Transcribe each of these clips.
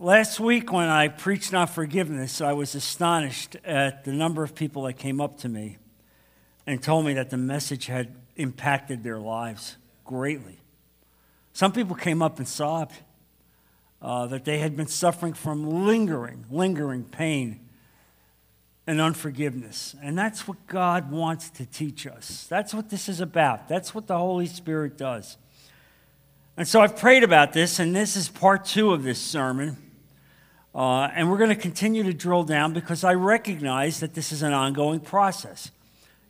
last week, when I preached on forgiveness, I was astonished at the number of people that came up to me and told me that the message had impacted their lives greatly. Some people came up and sobbed uh, that they had been suffering from lingering, lingering pain and unforgiveness. And that's what God wants to teach us. That's what this is about. That's what the Holy Spirit does. And so I've prayed about this, and this is part two of this sermon. Uh, and we're going to continue to drill down because I recognize that this is an ongoing process.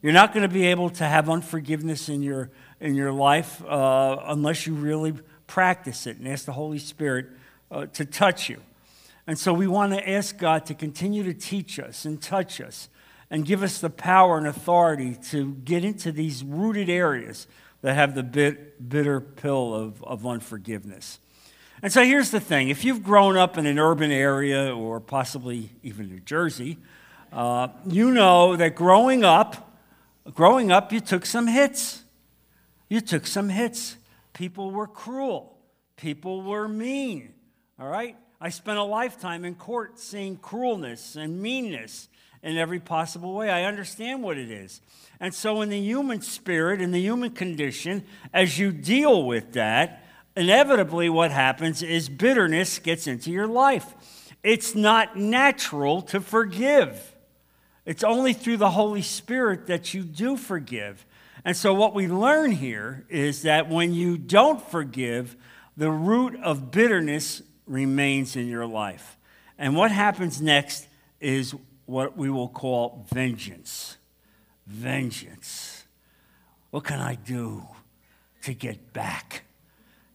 You're not going to be able to have unforgiveness in your, in your life uh, unless you really practice it and ask the Holy Spirit uh, to touch you. And so we want to ask God to continue to teach us and touch us and give us the power and authority to get into these rooted areas that have the bit, bitter pill of, of unforgiveness. And so here's the thing if you've grown up in an urban area or possibly even New Jersey, uh, you know that growing up, growing up, you took some hits. You took some hits. People were cruel. People were mean. All right? I spent a lifetime in court seeing cruelness and meanness in every possible way. I understand what it is. And so, in the human spirit, in the human condition, as you deal with that, inevitably what happens is bitterness gets into your life. It's not natural to forgive. It's only through the Holy Spirit that you do forgive. And so, what we learn here is that when you don't forgive, the root of bitterness remains in your life. And what happens next is what we will call vengeance. Vengeance. What can I do to get back?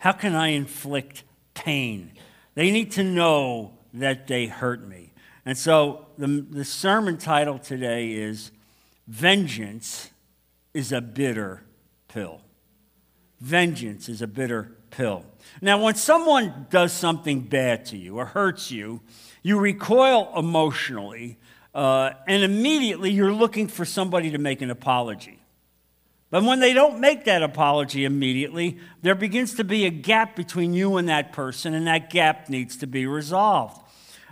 How can I inflict pain? They need to know that they hurt me. And so the, the sermon title today is Vengeance is a Bitter Pill. Vengeance is a bitter pill. Now, when someone does something bad to you or hurts you, you recoil emotionally, uh, and immediately you're looking for somebody to make an apology. But when they don't make that apology immediately, there begins to be a gap between you and that person, and that gap needs to be resolved.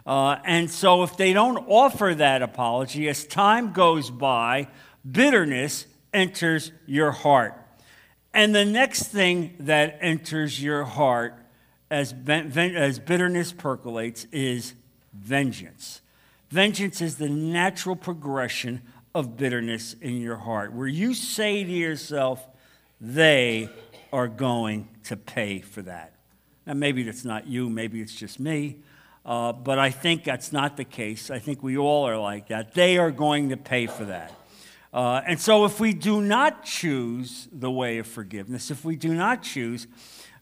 Uh, and so, if they don't offer that apology, as time goes by, bitterness enters your heart. And the next thing that enters your heart as, as bitterness percolates is vengeance. Vengeance is the natural progression of bitterness in your heart, where you say to yourself, they are going to pay for that. Now, maybe that's not you, maybe it's just me, uh, but I think that's not the case. I think we all are like that. They are going to pay for that. Uh, and so, if we do not choose the way of forgiveness, if we do not choose,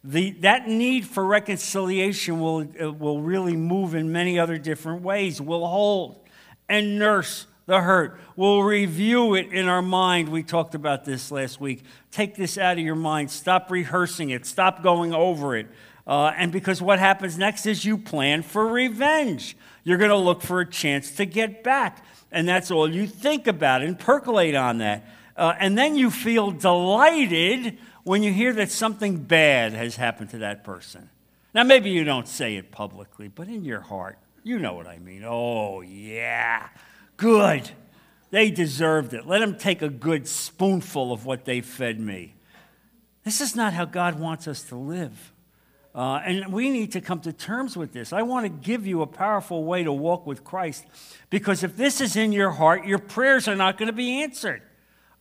the, that need for reconciliation will, uh, will really move in many other different ways. We'll hold and nurse the hurt. We'll review it in our mind. We talked about this last week. Take this out of your mind. Stop rehearsing it. Stop going over it. Uh, and because what happens next is you plan for revenge. You're going to look for a chance to get back and that's all you think about and percolate on that. Uh, and then you feel delighted when you hear that something bad has happened to that person. Now, maybe you don't say it publicly, but in your heart, you know what I mean. Oh, yeah, good. They deserved it. Let them take a good spoonful of what they fed me. This is not how God wants us to live. Uh, and we need to come to terms with this. I want to give you a powerful way to walk with Christ because if this is in your heart, your prayers are not going to be answered.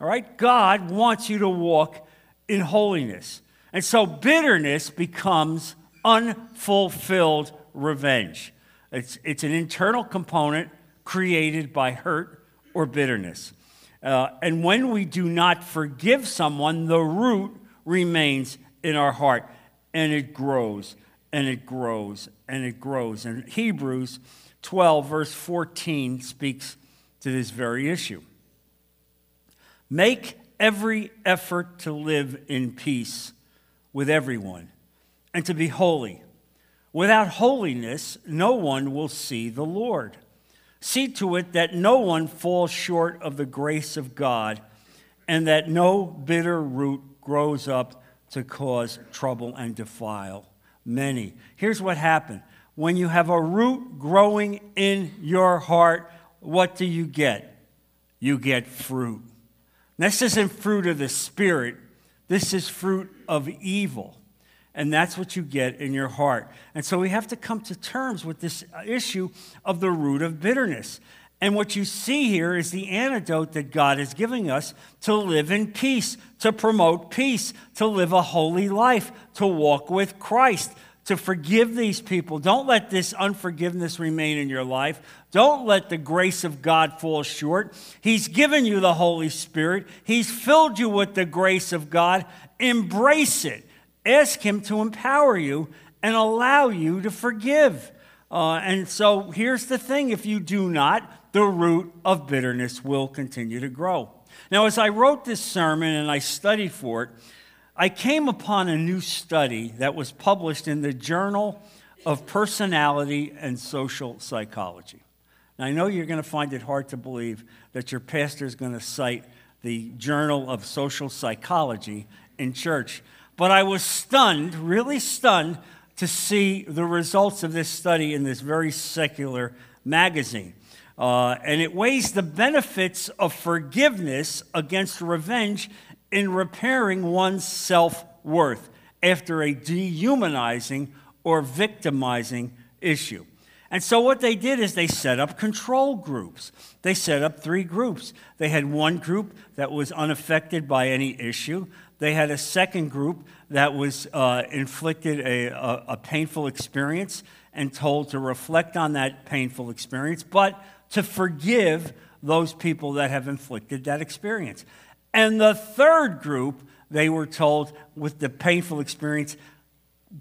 All right? God wants you to walk in holiness. And so bitterness becomes unfulfilled revenge. It's, it's an internal component created by hurt or bitterness. Uh, and when we do not forgive someone, the root remains in our heart and it grows and it grows and it grows. And Hebrews 12, verse 14, speaks to this very issue. Make every effort to live in peace with everyone and to be holy. Without holiness, no one will see the Lord. See to it that no one falls short of the grace of God and that no bitter root grows up to cause trouble and defile many. Here's what happened when you have a root growing in your heart, what do you get? You get fruit. This isn't fruit of the Spirit, this is fruit of evil. And that's what you get in your heart. And so we have to come to terms with this issue of the root of bitterness. And what you see here is the antidote that God is giving us to live in peace, to promote peace, to live a holy life, to walk with Christ, to forgive these people. Don't let this unforgiveness remain in your life. Don't let the grace of God fall short. He's given you the Holy Spirit, He's filled you with the grace of God. Embrace it. Ask Him to empower you and allow you to forgive. Uh, and so here's the thing if you do not, the root of bitterness will continue to grow. Now, as I wrote this sermon and I studied for it, I came upon a new study that was published in the Journal of Personality and Social Psychology. Now, I know you're going to find it hard to believe that your pastor is going to cite the Journal of Social Psychology in church, but I was stunned, really stunned, to see the results of this study in this very secular magazine. Uh, and it weighs the benefits of forgiveness against revenge in repairing one's self worth after a dehumanizing or victimizing issue. And so, what they did is they set up control groups. They set up three groups. They had one group that was unaffected by any issue, they had a second group that was uh, inflicted a, a, a painful experience and told to reflect on that painful experience, but to forgive those people that have inflicted that experience. And the third group, they were told with the painful experience,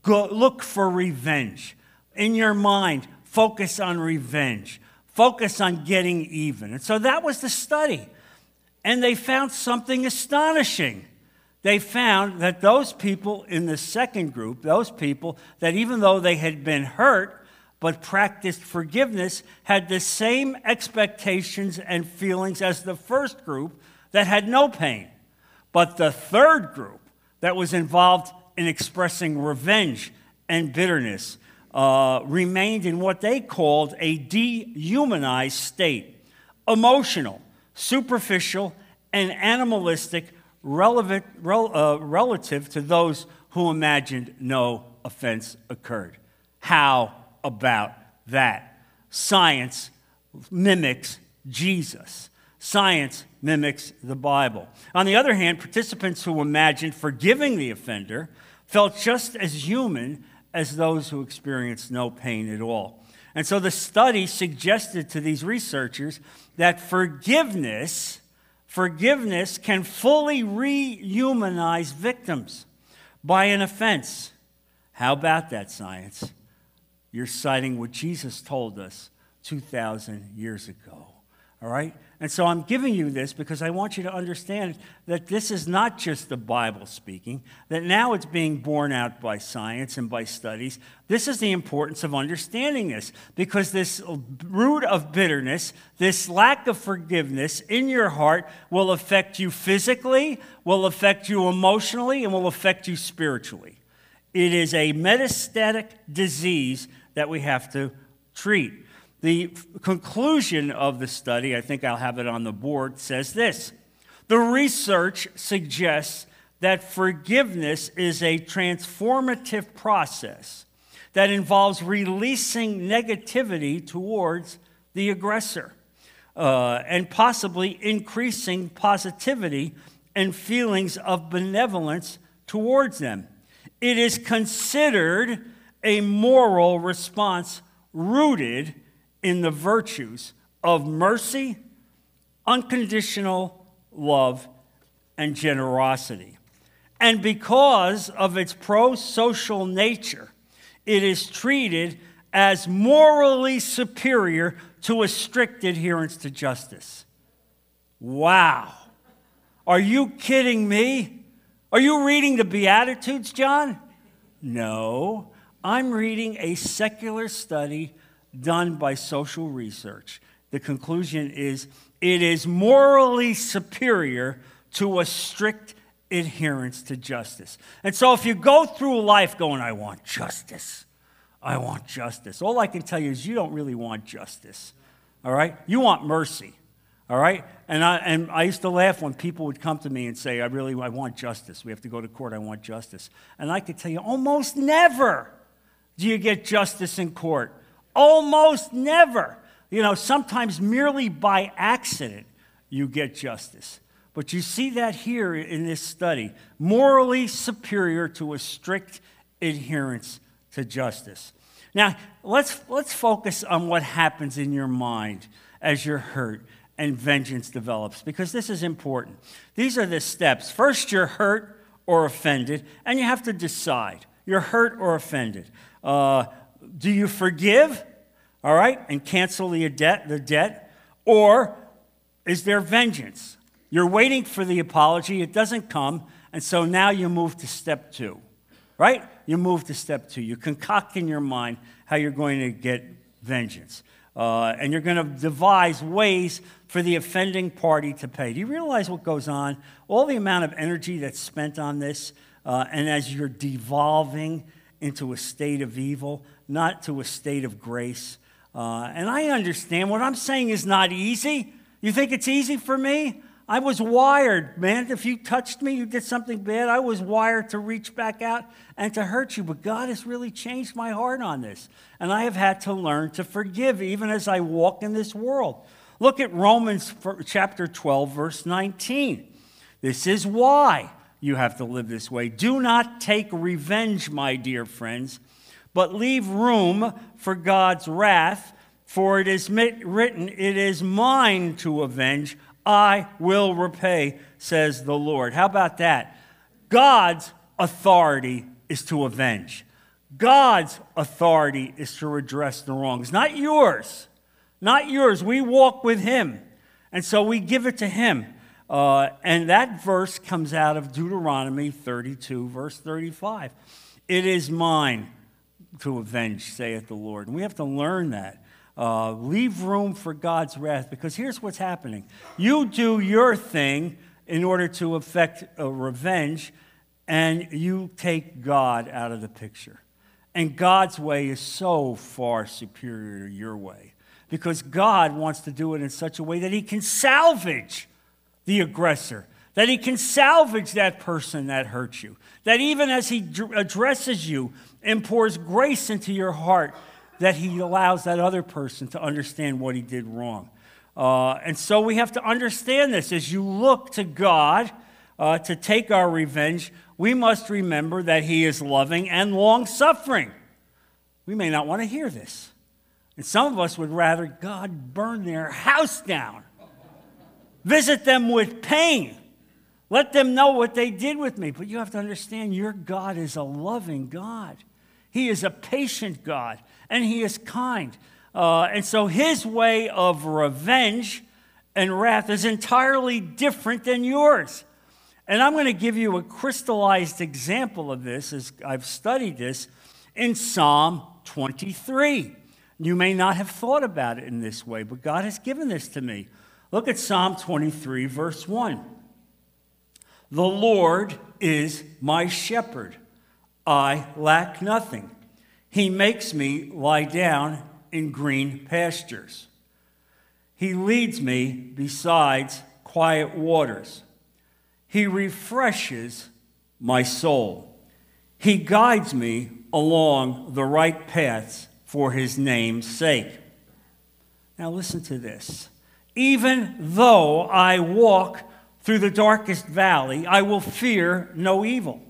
go, look for revenge. In your mind, focus on revenge, focus on getting even. And so that was the study. And they found something astonishing. They found that those people in the second group, those people that even though they had been hurt, but practiced forgiveness, had the same expectations and feelings as the first group that had no pain. But the third group that was involved in expressing revenge and bitterness uh, remained in what they called a dehumanized state emotional, superficial, and animalistic relevant, rel, uh, relative to those who imagined no offense occurred. How about that? Science mimics Jesus. Science mimics the Bible. On the other hand, participants who imagined forgiving the offender felt just as human as those who experienced no pain at all. And so the study suggested to these researchers that forgiveness, forgiveness can fully rehumanize victims by an offense. How about that science? You're citing what Jesus told us 2,000 years ago. All right? And so I'm giving you this because I want you to understand that this is not just the Bible speaking, that now it's being borne out by science and by studies. This is the importance of understanding this because this root of bitterness, this lack of forgiveness in your heart will affect you physically, will affect you emotionally, and will affect you spiritually. It is a metastatic disease that we have to treat. The conclusion of the study, I think I'll have it on the board, says this The research suggests that forgiveness is a transformative process that involves releasing negativity towards the aggressor uh, and possibly increasing positivity and feelings of benevolence towards them. It is considered a moral response rooted in the virtues of mercy, unconditional love, and generosity. And because of its pro social nature, it is treated as morally superior to a strict adherence to justice. Wow. Are you kidding me? Are you reading the Beatitudes, John? No. I'm reading a secular study done by social research. The conclusion is it is morally superior to a strict adherence to justice. And so if you go through life going, I want justice, I want justice. All I can tell you is you don't really want justice. All right? You want mercy. All right? And I, and I used to laugh when people would come to me and say, I really I want justice. We have to go to court. I want justice. And I could tell you, almost never do you get justice in court. Almost never. You know, sometimes merely by accident you get justice. But you see that here in this study morally superior to a strict adherence to justice. Now, let's, let's focus on what happens in your mind as you're hurt and vengeance develops, because this is important. These are the steps. First, you're hurt or offended, and you have to decide. You're hurt or offended. Uh, do you forgive, all right, and cancel the debt, the debt, or is there vengeance? You're waiting for the apology, it doesn't come, and so now you move to step two, right? You move to step two. You concoct in your mind how you're going to get vengeance. Uh, and you're going to devise ways for the offending party to pay. Do you realize what goes on? All the amount of energy that's spent on this, uh, and as you're devolving into a state of evil, not to a state of grace. Uh, and I understand what I'm saying is not easy. You think it's easy for me? I was wired, man. If you touched me, you did something bad, I was wired to reach back out and to hurt you. But God has really changed my heart on this. And I have had to learn to forgive even as I walk in this world. Look at Romans chapter 12, verse 19. This is why you have to live this way. Do not take revenge, my dear friends, but leave room for God's wrath, for it is written, It is mine to avenge. I will repay, says the Lord. How about that? God's authority is to avenge. God's authority is to redress the wrongs, not yours. Not yours. We walk with Him. And so we give it to Him. Uh, and that verse comes out of Deuteronomy 32, verse 35. It is mine to avenge, saith the Lord. And we have to learn that. Uh, leave room for God's wrath because here's what's happening. You do your thing in order to effect a revenge, and you take God out of the picture. And God's way is so far superior to your way because God wants to do it in such a way that He can salvage the aggressor, that He can salvage that person that hurts you, that even as He addresses you and pours grace into your heart, that he allows that other person to understand what he did wrong. Uh, and so we have to understand this. As you look to God uh, to take our revenge, we must remember that he is loving and long suffering. We may not want to hear this. And some of us would rather God burn their house down, visit them with pain, let them know what they did with me. But you have to understand your God is a loving God, He is a patient God and he is kind. Uh, and so his way of revenge and wrath is entirely different than yours. And I'm going to give you a crystallized example of this as I've studied this in Psalm 23. You may not have thought about it in this way, but God has given this to me. Look at Psalm 23, verse 1. The Lord is my shepherd, I lack nothing. He makes me lie down in green pastures. He leads me beside quiet waters. He refreshes my soul. He guides me along the right paths for his name's sake. Now, listen to this. Even though I walk through the darkest valley, I will fear no evil,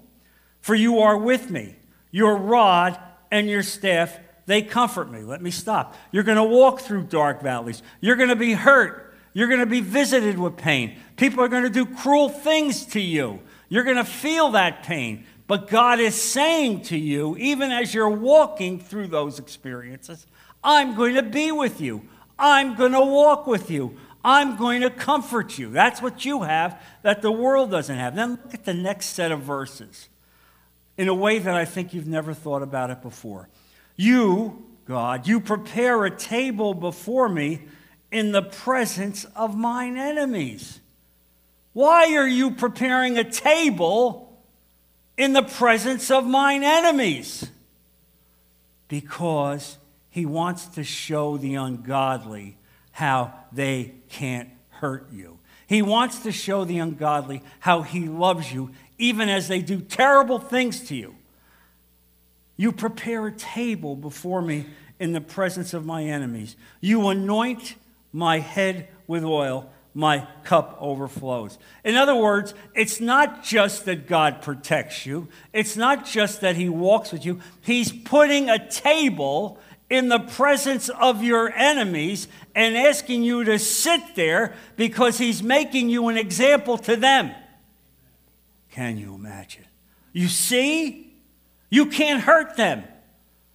for you are with me. Your rod and your staff, they comfort me. Let me stop. You're going to walk through dark valleys. You're going to be hurt. You're going to be visited with pain. People are going to do cruel things to you. You're going to feel that pain. But God is saying to you, even as you're walking through those experiences, I'm going to be with you. I'm going to walk with you. I'm going to comfort you. That's what you have that the world doesn't have. Then look at the next set of verses in a way that I think you've never thought about it before. You, God, you prepare a table before me in the presence of mine enemies. Why are you preparing a table in the presence of mine enemies? Because he wants to show the ungodly how they can't hurt you. He wants to show the ungodly how he loves you, even as they do terrible things to you. You prepare a table before me in the presence of my enemies. You anoint my head with oil, my cup overflows. In other words, it's not just that God protects you, it's not just that He walks with you. He's putting a table in the presence of your enemies and asking you to sit there because He's making you an example to them. Can you imagine? You see? You can't hurt them.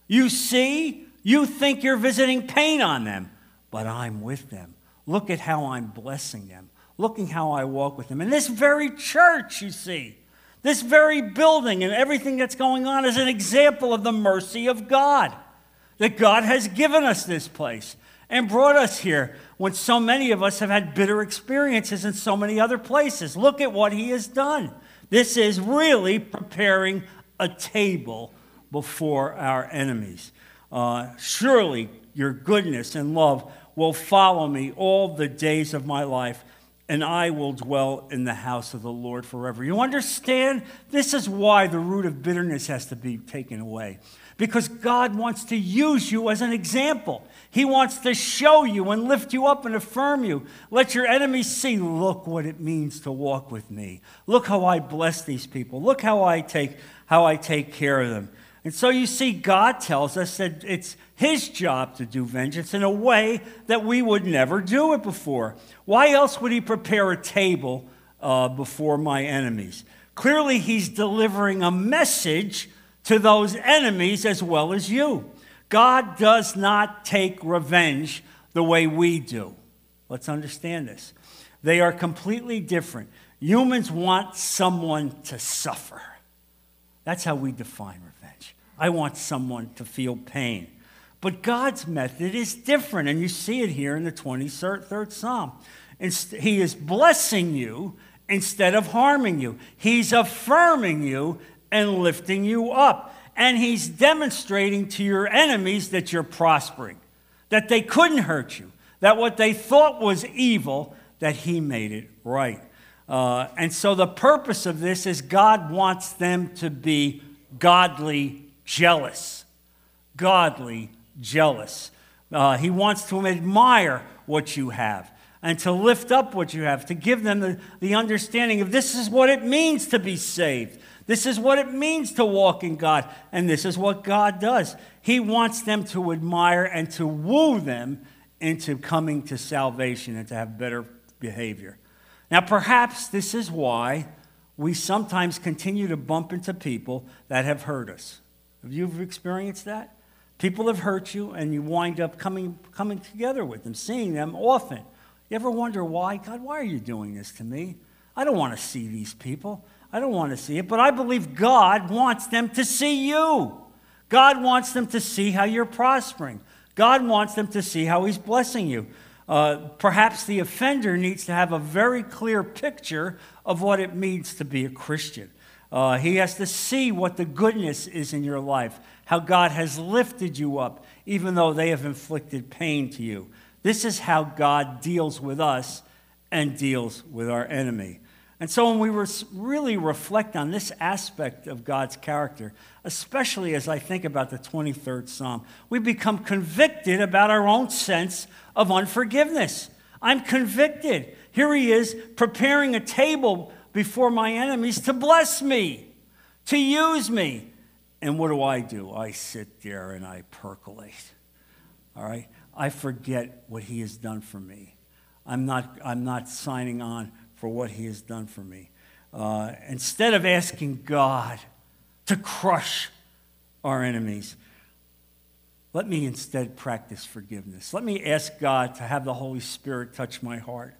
You see, you think you're visiting pain on them, but I'm with them. Look at how I'm blessing them. Looking how I walk with them. In this very church, you see, this very building and everything that's going on is an example of the mercy of God. That God has given us this place and brought us here when so many of us have had bitter experiences in so many other places. Look at what He has done. This is really preparing a table before our enemies. Uh, surely your goodness and love will follow me all the days of my life, and I will dwell in the house of the Lord forever. You understand? This is why the root of bitterness has to be taken away. Because God wants to use you as an example. He wants to show you and lift you up and affirm you. Let your enemies see, look what it means to walk with me. Look how I bless these people. Look how I take how I take care of them. And so you see, God tells us that it's His job to do vengeance in a way that we would never do it before. Why else would He prepare a table uh, before my enemies? Clearly, He's delivering a message to those enemies as well as you. God does not take revenge the way we do. Let's understand this. They are completely different. Humans want someone to suffer. That's how we define revenge. I want someone to feel pain. But God's method is different, and you see it here in the 23rd Psalm. He is blessing you instead of harming you, He's affirming you and lifting you up. And He's demonstrating to your enemies that you're prospering, that they couldn't hurt you, that what they thought was evil, that He made it right. Uh, and so the purpose of this is God wants them to be godly jealous. Godly jealous. Uh, he wants to admire what you have and to lift up what you have, to give them the, the understanding of this is what it means to be saved. This is what it means to walk in God, and this is what God does. He wants them to admire and to woo them into coming to salvation and to have better behavior. Now, perhaps this is why we sometimes continue to bump into people that have hurt us. Have you experienced that? People have hurt you, and you wind up coming, coming together with them, seeing them often. You ever wonder why? God, why are you doing this to me? I don't want to see these people. I don't want to see it, but I believe God wants them to see you. God wants them to see how you're prospering. God wants them to see how He's blessing you. Uh, perhaps the offender needs to have a very clear picture of what it means to be a Christian. Uh, he has to see what the goodness is in your life, how God has lifted you up, even though they have inflicted pain to you. This is how God deals with us and deals with our enemy. And so, when we really reflect on this aspect of God's character, especially as I think about the 23rd Psalm, we become convicted about our own sense of unforgiveness. I'm convicted. Here he is preparing a table before my enemies to bless me, to use me. And what do I do? I sit there and I percolate. All right? I forget what he has done for me. I'm not, I'm not signing on for what he has done for me. Uh, instead of asking God to crush our enemies, let me instead practice forgiveness. Let me ask God to have the Holy Spirit touch my heart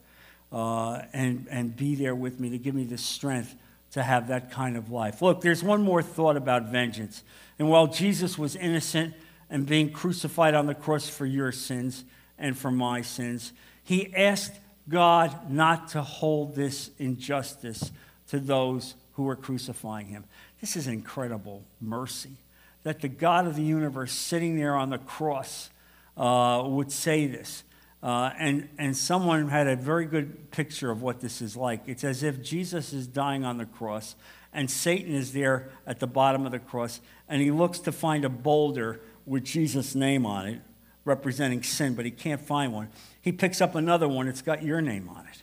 uh, and, and be there with me to give me the strength to have that kind of life. Look, there's one more thought about vengeance. And while Jesus was innocent and being crucified on the cross for your sins and for my sins, he asked God not to hold this injustice to those who were crucifying him. This is incredible mercy that the God of the universe sitting there on the cross uh, would say this. Uh, and, and someone had a very good picture of what this is like. It's as if Jesus is dying on the cross, and Satan is there at the bottom of the cross, and he looks to find a boulder with Jesus' name on it, representing sin, but he can't find one. He picks up another one, it's got your name on it.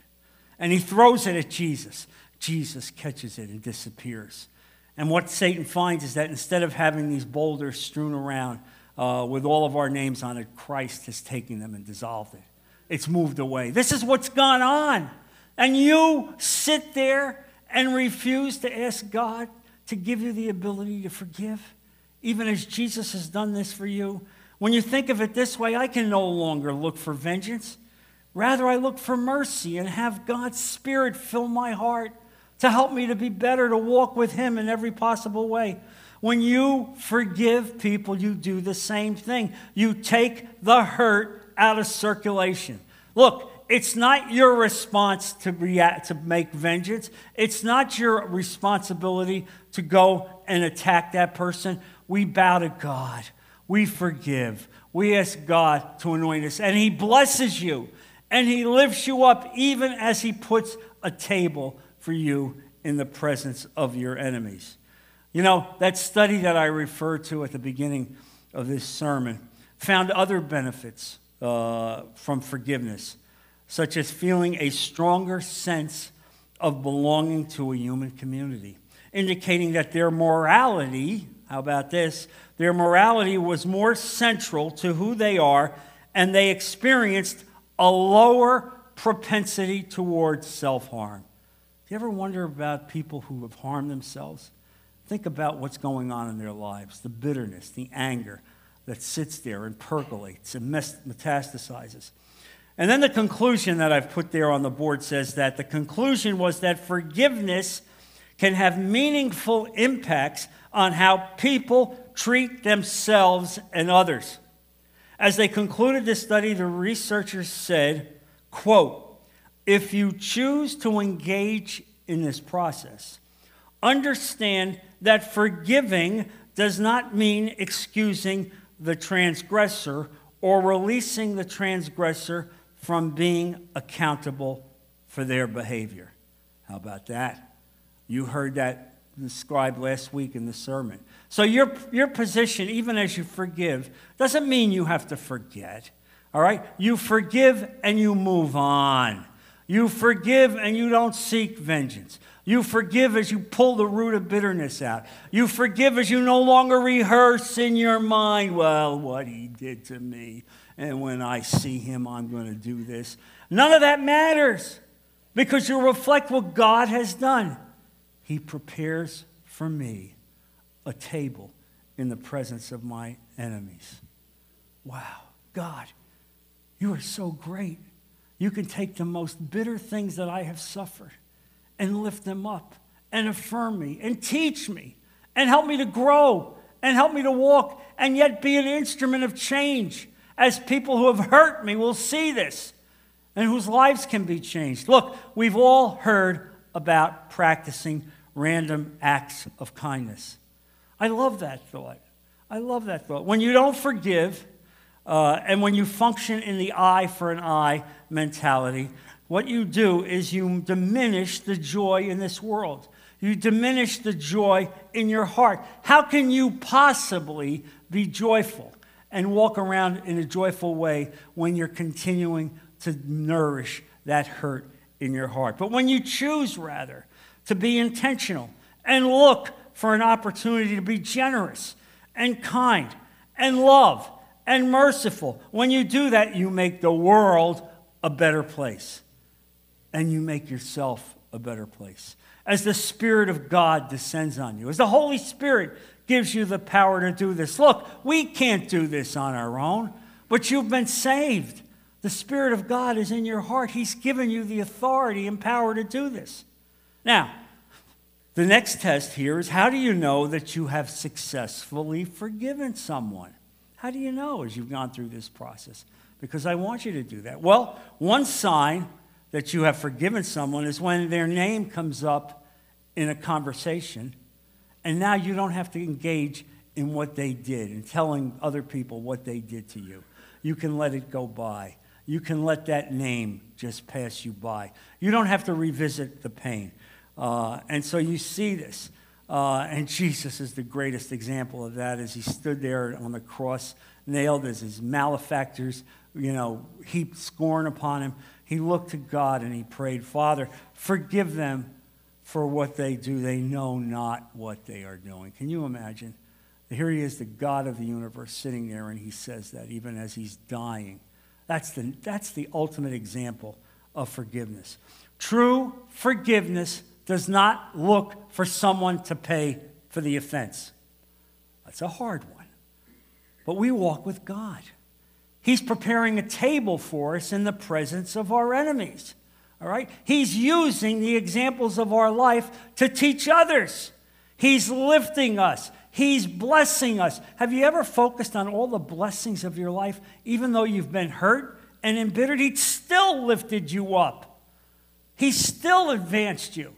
And he throws it at Jesus. Jesus catches it and disappears. And what Satan finds is that instead of having these boulders strewn around uh, with all of our names on it, Christ has taken them and dissolved it. It's moved away. This is what's gone on. And you sit there and refuse to ask God to give you the ability to forgive, even as Jesus has done this for you. When you think of it this way, I can no longer look for vengeance. Rather, I look for mercy and have God's Spirit fill my heart to help me to be better, to walk with Him in every possible way. When you forgive people, you do the same thing. You take the hurt out of circulation. Look, it's not your response to react to make vengeance. It's not your responsibility to go and attack that person. We bow to God. We forgive. We ask God to anoint us and he blesses you and he lifts you up even as he puts a table for you in the presence of your enemies. You know, that study that I referred to at the beginning of this sermon found other benefits uh, from forgiveness, such as feeling a stronger sense of belonging to a human community, indicating that their morality, how about this? Their morality was more central to who they are, and they experienced a lower propensity towards self harm. Do you ever wonder about people who have harmed themselves? Think about what's going on in their lives the bitterness, the anger that sits there and percolates and metastasizes. And then the conclusion that I've put there on the board says that the conclusion was that forgiveness can have meaningful impacts on how people treat themselves and others. As they concluded this study, the researchers said, quote, if you choose to engage in this process, understand that forgiving does not mean excusing the transgressor or releasing the transgressor from being accountable for their behavior. How about that? You heard that described last week in the sermon. So, your, your position, even as you forgive, doesn't mean you have to forget. All right? You forgive and you move on. You forgive and you don't seek vengeance. You forgive as you pull the root of bitterness out. You forgive as you no longer rehearse in your mind, well, what he did to me. And when I see him, I'm going to do this. None of that matters because you reflect what God has done. He prepares for me a table in the presence of my enemies. Wow, God, you are so great. You can take the most bitter things that I have suffered and lift them up and affirm me and teach me and help me to grow and help me to walk and yet be an instrument of change as people who have hurt me will see this and whose lives can be changed. Look, we've all heard about practicing random acts of kindness. I love that thought. I love that thought. When you don't forgive, uh, and when you function in the eye for an eye mentality, what you do is you diminish the joy in this world. You diminish the joy in your heart. How can you possibly be joyful and walk around in a joyful way when you're continuing to nourish that hurt in your heart? But when you choose, rather, to be intentional and look for an opportunity to be generous and kind and love and merciful. When you do that, you make the world a better place and you make yourself a better place. As the Spirit of God descends on you, as the Holy Spirit gives you the power to do this. Look, we can't do this on our own, but you've been saved. The Spirit of God is in your heart. He's given you the authority and power to do this. Now, the next test here is how do you know that you have successfully forgiven someone? How do you know as you've gone through this process? Because I want you to do that. Well, one sign that you have forgiven someone is when their name comes up in a conversation, and now you don't have to engage in what they did and telling other people what they did to you. You can let it go by. You can let that name just pass you by. You don't have to revisit the pain. Uh, and so you see this. Uh, and Jesus is the greatest example of that as he stood there on the cross, nailed as his malefactors, you know, heaped scorn upon him. He looked to God and he prayed, Father, forgive them for what they do. They know not what they are doing. Can you imagine? Here he is, the God of the universe, sitting there, and he says that even as he's dying. That's the, that's the ultimate example of forgiveness. True forgiveness does not look for someone to pay for the offense. That's a hard one. But we walk with God. He's preparing a table for us in the presence of our enemies. All right? He's using the examples of our life to teach others. He's lifting us. He's blessing us. Have you ever focused on all the blessings of your life, even though you've been hurt and embittered? He still lifted you up. He still advanced you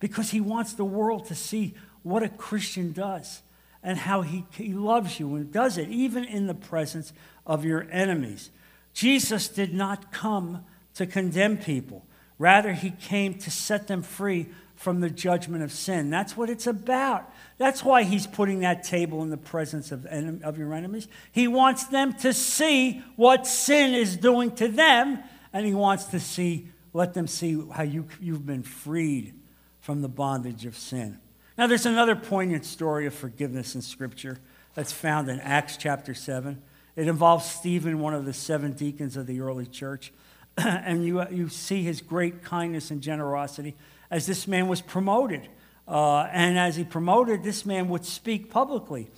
because he wants the world to see what a Christian does and how he, he loves you and does it even in the presence of your enemies. Jesus did not come to condemn people. Rather, he came to set them free from the judgment of sin. That's what it's about. That's why he's putting that table in the presence of, of your enemies. He wants them to see what sin is doing to them, and he wants to see, let them see how you, you've been freed from the bondage of sin. Now, there's another poignant story of forgiveness in Scripture that's found in Acts chapter 7. It involves Stephen, one of the seven deacons of the early church. and you, you see his great kindness and generosity as this man was promoted. Uh, and as he promoted, this man would speak publicly.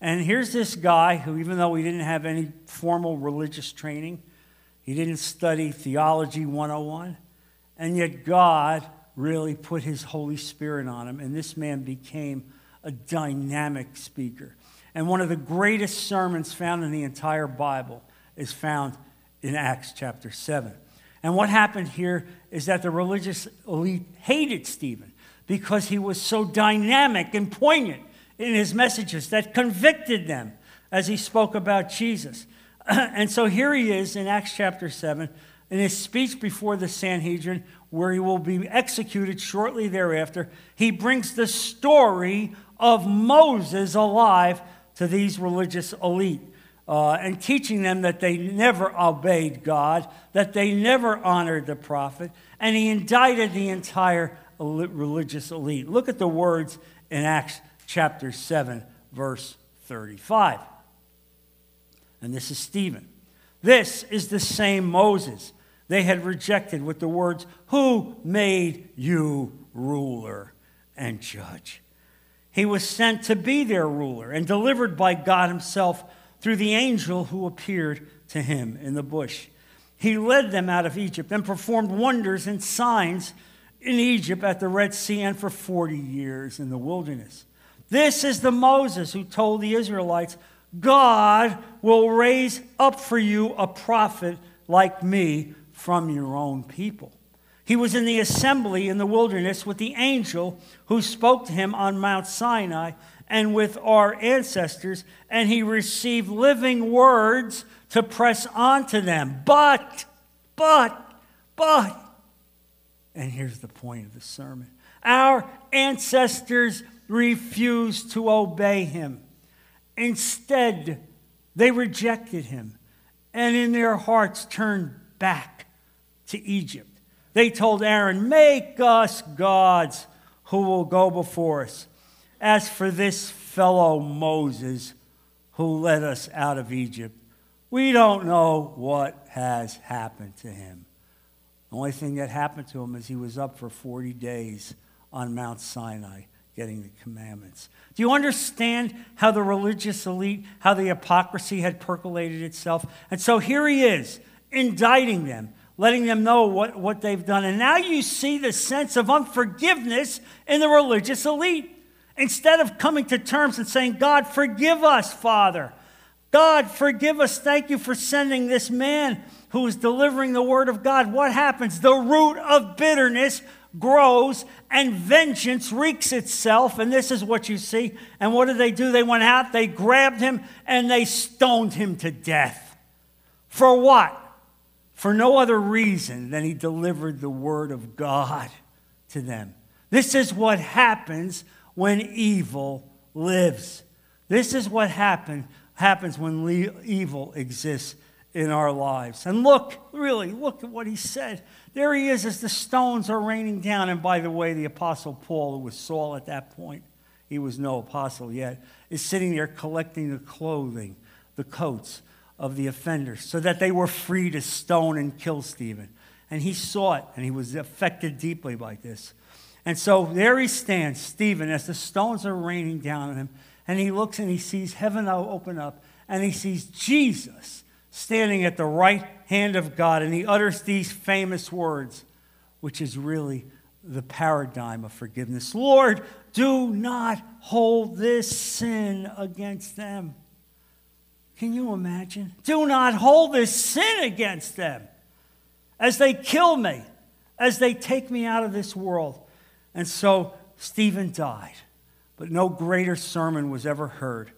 And here's this guy who, even though he didn't have any formal religious training, he didn't study theology 101, and yet God really put his Holy Spirit on him, and this man became a dynamic speaker. And one of the greatest sermons found in the entire Bible is found in Acts chapter 7. And what happened here is that the religious elite hated Stephen because he was so dynamic and poignant in his messages that convicted them as he spoke about Jesus. and so here he is in Acts chapter 7 in his speech before the Sanhedrin, where he will be executed shortly thereafter. He brings the story of Moses alive to these religious elite uh, and teaching them that they never obeyed God, that they never honored the prophet, and he indicted the entire religious elite. Look at the words in Acts chapter 7, verse 35. And this is Stephen. This is the same Moses they had rejected with the words, Who made you ruler and judge? He was sent to be their ruler and delivered by God Himself through the angel who appeared to him in the bush. He led them out of Egypt and performed wonders and signs in Egypt at the Red Sea and for 40 years in the wilderness. This is the Moses who told the Israelites, God will raise up for you a prophet like me from your own people. He was in the assembly in the wilderness with the angel who spoke to him on Mount Sinai and with our ancestors, and he received living words to press on to them. But, but, but, and here's the point of the sermon our ancestors refused to obey him. Instead, they rejected him and in their hearts turned back to Egypt. They told Aaron, Make us gods who will go before us. As for this fellow Moses who led us out of Egypt, we don't know what has happened to him. The only thing that happened to him is he was up for 40 days on Mount Sinai getting the commandments. Do you understand how the religious elite, how the hypocrisy had percolated itself? And so here he is, indicting them, letting them know what, what they've done. And now you see the sense of unforgiveness in the religious elite. Instead of coming to terms and saying, God, forgive us, Father. God, forgive us. Thank you for sending this man who is delivering the word of God. What happens? The root of bitterness grows and vengeance wreaks itself. And this is what you see. And what did they do? They went out, they grabbed him, and they stoned him to death. For what? For no other reason than he delivered the word of God to them. This is what happens when evil lives. This is what happen, happens when le- evil exists in our lives. And look, really, look at what he said. There he is as the stones are raining down. And by the way, the Apostle Paul, who was Saul at that point, he was no apostle yet, is sitting there collecting the clothing, the coats of the offenders, so that they were free to stone and kill Stephen. And he saw it, and he was affected deeply by this. And so there he stands, Stephen, as the stones are raining down on him. And he looks and he sees heaven open up, and he sees Jesus standing at the right hand of God, and he utters these famous words, which is really the paradigm of forgiveness Lord, do not hold this sin against them. Can you imagine? Do not hold this sin against them as they kill me, as they take me out of this world. And so Stephen died, but no greater sermon was ever heard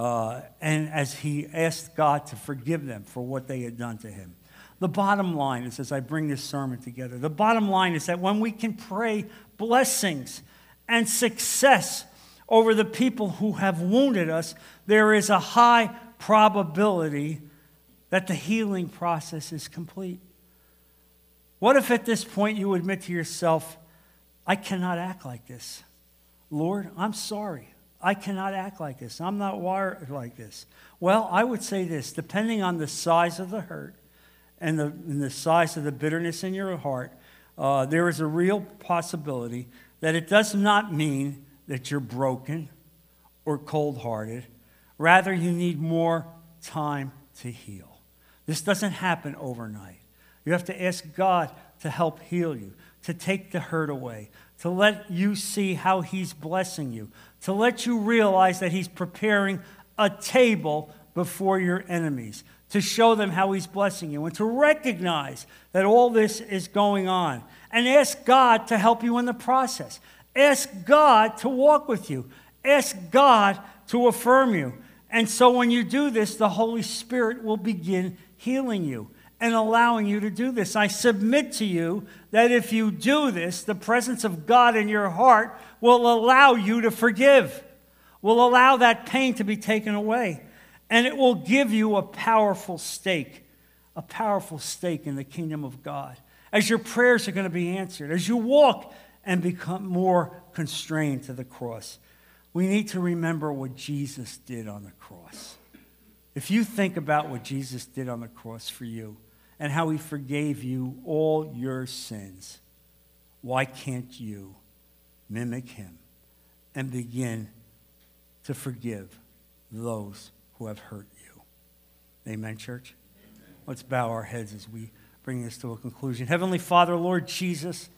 uh, and as he asked God to forgive them for what they had done to him. The bottom line is, as I bring this sermon together, the bottom line is that when we can pray blessings and success over the people who have wounded us, there is a high probability that the healing process is complete. What if at this point you admit to yourself, I cannot act like this? Lord, I'm sorry. I cannot act like this. I'm not wired like this. Well, I would say this depending on the size of the hurt and the, and the size of the bitterness in your heart, uh, there is a real possibility that it does not mean that you're broken or cold hearted. Rather, you need more time to heal. This doesn't happen overnight. You have to ask God to help heal you, to take the hurt away, to let you see how He's blessing you, to let you realize that He's preparing a table before your enemies, to show them how He's blessing you, and to recognize that all this is going on. And ask God to help you in the process. Ask God to walk with you. Ask God to affirm you. And so when you do this, the Holy Spirit will begin healing you and allowing you to do this. I submit to you that if you do this, the presence of God in your heart will allow you to forgive, will allow that pain to be taken away, and it will give you a powerful stake, a powerful stake in the kingdom of God. As your prayers are going to be answered, as you walk and become more constrained to the cross, we need to remember what Jesus did on the cross. If you think about what Jesus did on the cross for you and how he forgave you all your sins, why can't you mimic him, and begin to forgive those who have hurt you. Amen, church? Amen. Let's bow our heads as we bring this to a conclusion. Heavenly Father, Lord Jesus,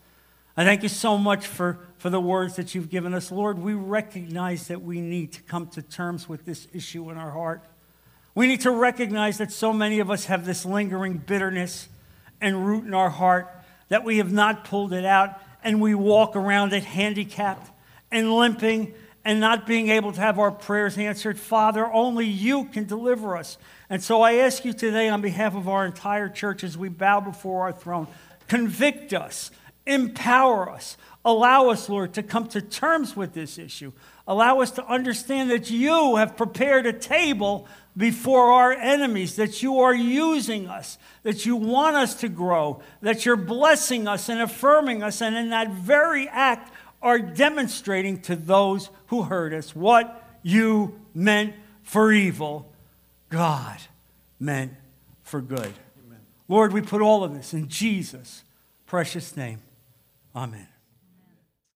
I thank you so much for, for the words that you've given us. Lord, we recognize that we need to come to terms with this issue in our heart. We need to recognize that so many of us have this lingering bitterness and root in our heart that we have not pulled it out and we walk around it handicapped and limping and not being able to have our prayers answered. Father, only you can deliver us. And so I ask you today, on behalf of our entire church, as we bow before our throne, convict us, empower us, allow us, Lord, to come to terms with this issue. Allow us to understand that you have prepared a table before our enemies, that you are using us, that you want us to grow, that you're blessing us and affirming us, and in that very act are demonstrating to those who hurt us what you meant for evil, God meant for good. Amen. Lord, we put all of this in Jesus' precious name. Amen.